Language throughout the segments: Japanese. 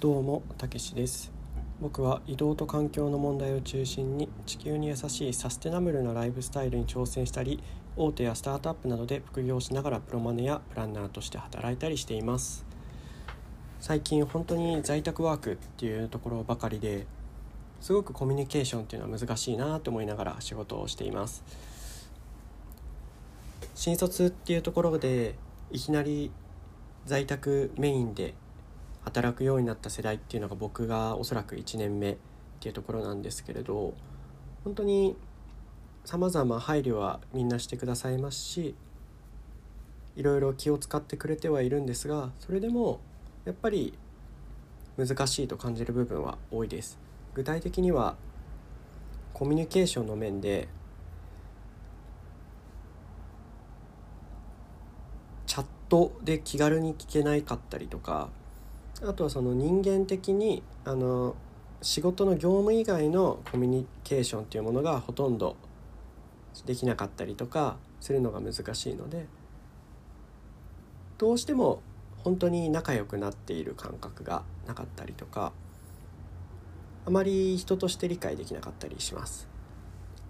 どうもたけしです。僕は移動と環境の問題を中心に地球に優しいサステナブルなライフスタイルに挑戦したり大手やスタートアップなどで副業しながらプロマネやプランナーとして働いたりしています。最近本当に在宅ワークっていうところばかりですごくコミュニケーションっていうのは難しいなと思いながら仕事をしています。新卒っていうところでいきなり在宅メインで働くようになった世代っていうのが僕がおそらく1年目っていうところなんですけれど本当にさまざま配慮はみんなしてくださいますしいろいろ気を使ってくれてはいるんですがそれでもやっぱり難しいと感じる部分は多いです。具体的にはコミュニケーションの面でチャットで気軽に聞けないかったりとかあとはその人間的にあの仕事の業務以外のコミュニケーションっていうものがほとんどできなかったりとかするのが難しいのでどうしても本当に仲良くなっている感覚がなかったりとかあまり人として理解できなかったりします。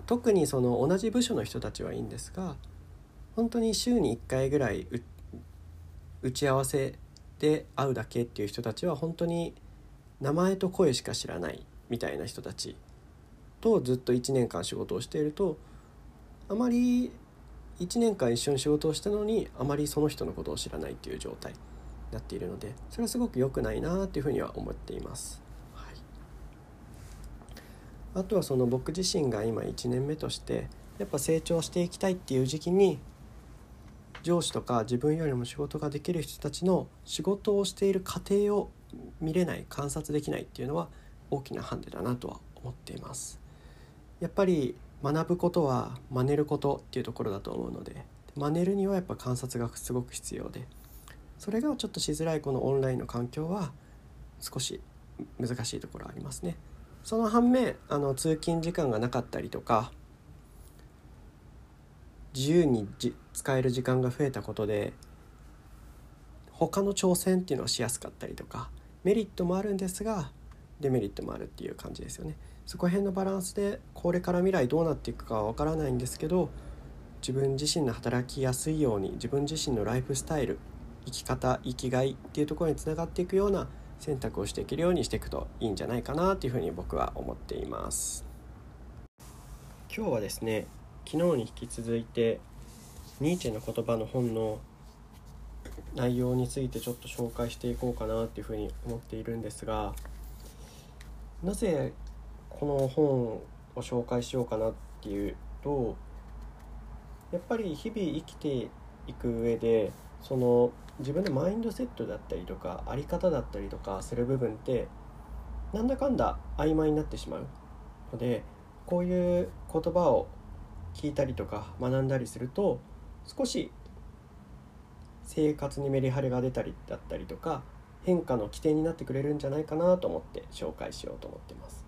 特にその同じ部署の人たちはいいんですが本当に週に1回ぐらい打ち合わせで会うだけっていう人たちは本当に名前と声しか知らないみたいな人たちとずっと1年間仕事をしているとあまり1年間一緒に仕事をしたのにあまりその人のことを知らないっていう状態になっているのでそれはすごく良くないなっていうふうには思っています。はい、あとはその僕自身が今1年目としてやっぱ成長していきたいっていう時期に上司とか自分よりも仕事ができる人たちの仕事をしている過程を見れない観察できないっていうのは大きなハンデだなとは思っています。やっぱり学ぶことは真似ることっていうところだと思うので真似るにはやっぱ観察がすごく必要でそれがちょっとしづらいこのオンラインの環境は少し難しいところありますね。その反面あの通勤時間がなかったりとか自由に使える時間が増えたことで他の挑戦っていうのはしやすかったりとかメリットもあるんですがデメリットもあるっていう感じですよね。そこら辺のバランスでこれから未来どうなっていくかは分からないんですけど自分自身の働きやすいように自分自身のライフスタイル生き方生きがいっていうところにつながっていくような選択をしていけるようにしていくといいんじゃないかなというふうに僕は思っています今日はですね昨日に引き続いてニーチェの言葉の本の内容についてちょっと紹介していこうかなっていうふうに思っているんですがなぜこの本を紹介しようかなっていうとやっぱり日々生きていく上でその自分のマインドセットだったりとか在り方だったりとかする部分ってなんだかんだ曖昧になってしまうのでこういう言葉を聞いたりとか学んだりすると少し生活にメリハリが出たりだったりとか変化の起点になってくれるんじゃないかなと思って紹介しようと思ってます。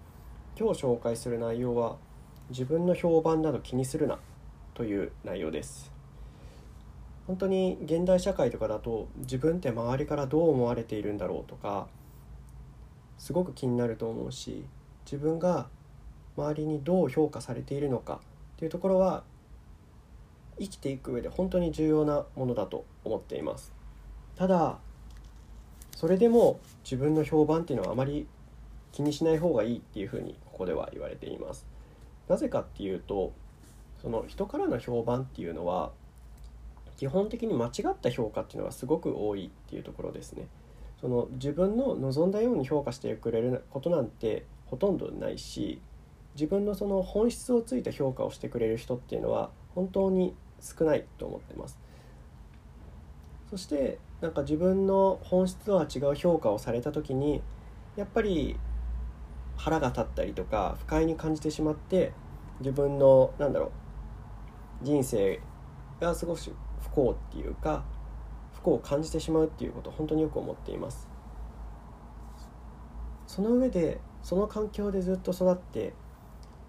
今日紹介する内容は自分の評判など気にするなという内容です。本当に現代社会とかだと自分って周りからどう思われているんだろうとかすごく気になると思うし自分が周りにどう評価されているのかっていうところは生きていく上で本当に重要なものだと思っています。ただそれでも自分の評判っていうのはあまり気にしない方がいいっていうふうにここでは言われています。なぜかっていうとその人からの評判っていうのは基本的に間違った評価っていうのがすごく多いっていうところですね。その自分の望んだように評価してくれることなんてほとんどないし自分のその本質をついた評価をしてくれる人っていうのは本当に少ないと思ってます。そしてなんか自分の本質とは違う評価をされた時にやっぱり腹が立ったりとか不快に感じてしまって自分のなんだろう人生が少し不幸っていうか不幸を感じてしまうっていうことを本当によく思っています。その上でその環境でずっと育って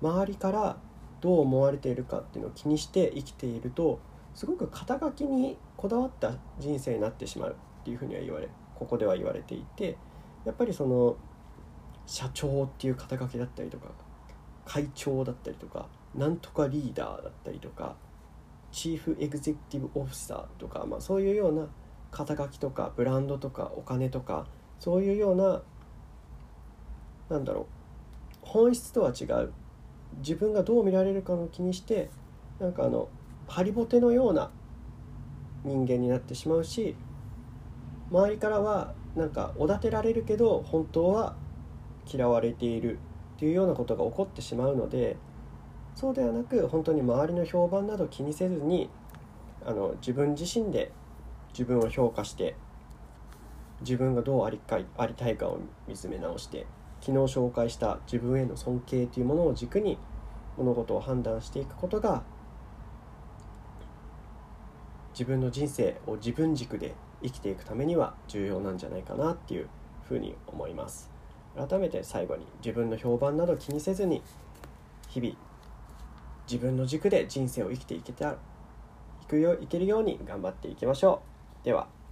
周りからどう思われているかっていうのを気にして生きているとすごく肩書きにこだわった人生になってしまうっていうふうには言われここでは言われていてやっぱりその社長っていう肩書きだったりとか会長だったりとかなんとかリーダーだったりとかチーフエグゼクティブオフィサーとか、まあ、そういうような肩書きとかブランドとかお金とかそういうようななんだろう本質とは違う自分がどう見られるかの気にしてなんかあのハリボテのような人間になってしまうし周りからはなんかおだてられるけど本当は嫌われているっていうようなことが起こってしまうのでそうではなく本当に周りの評判など気にせずにあの自分自身で自分を評価して自分がどうありかありたいかを見つめ直して昨日紹介した自分への尊敬というものを軸に物事を判断していくことが自分の人生を自分軸で生きていくためには重要なんじゃないかなっていうふうに思います。改めて最後に自分の評判など気にせずに日々自分の軸で人生を生きていけたいくよいけるように頑張っていきましょう。では。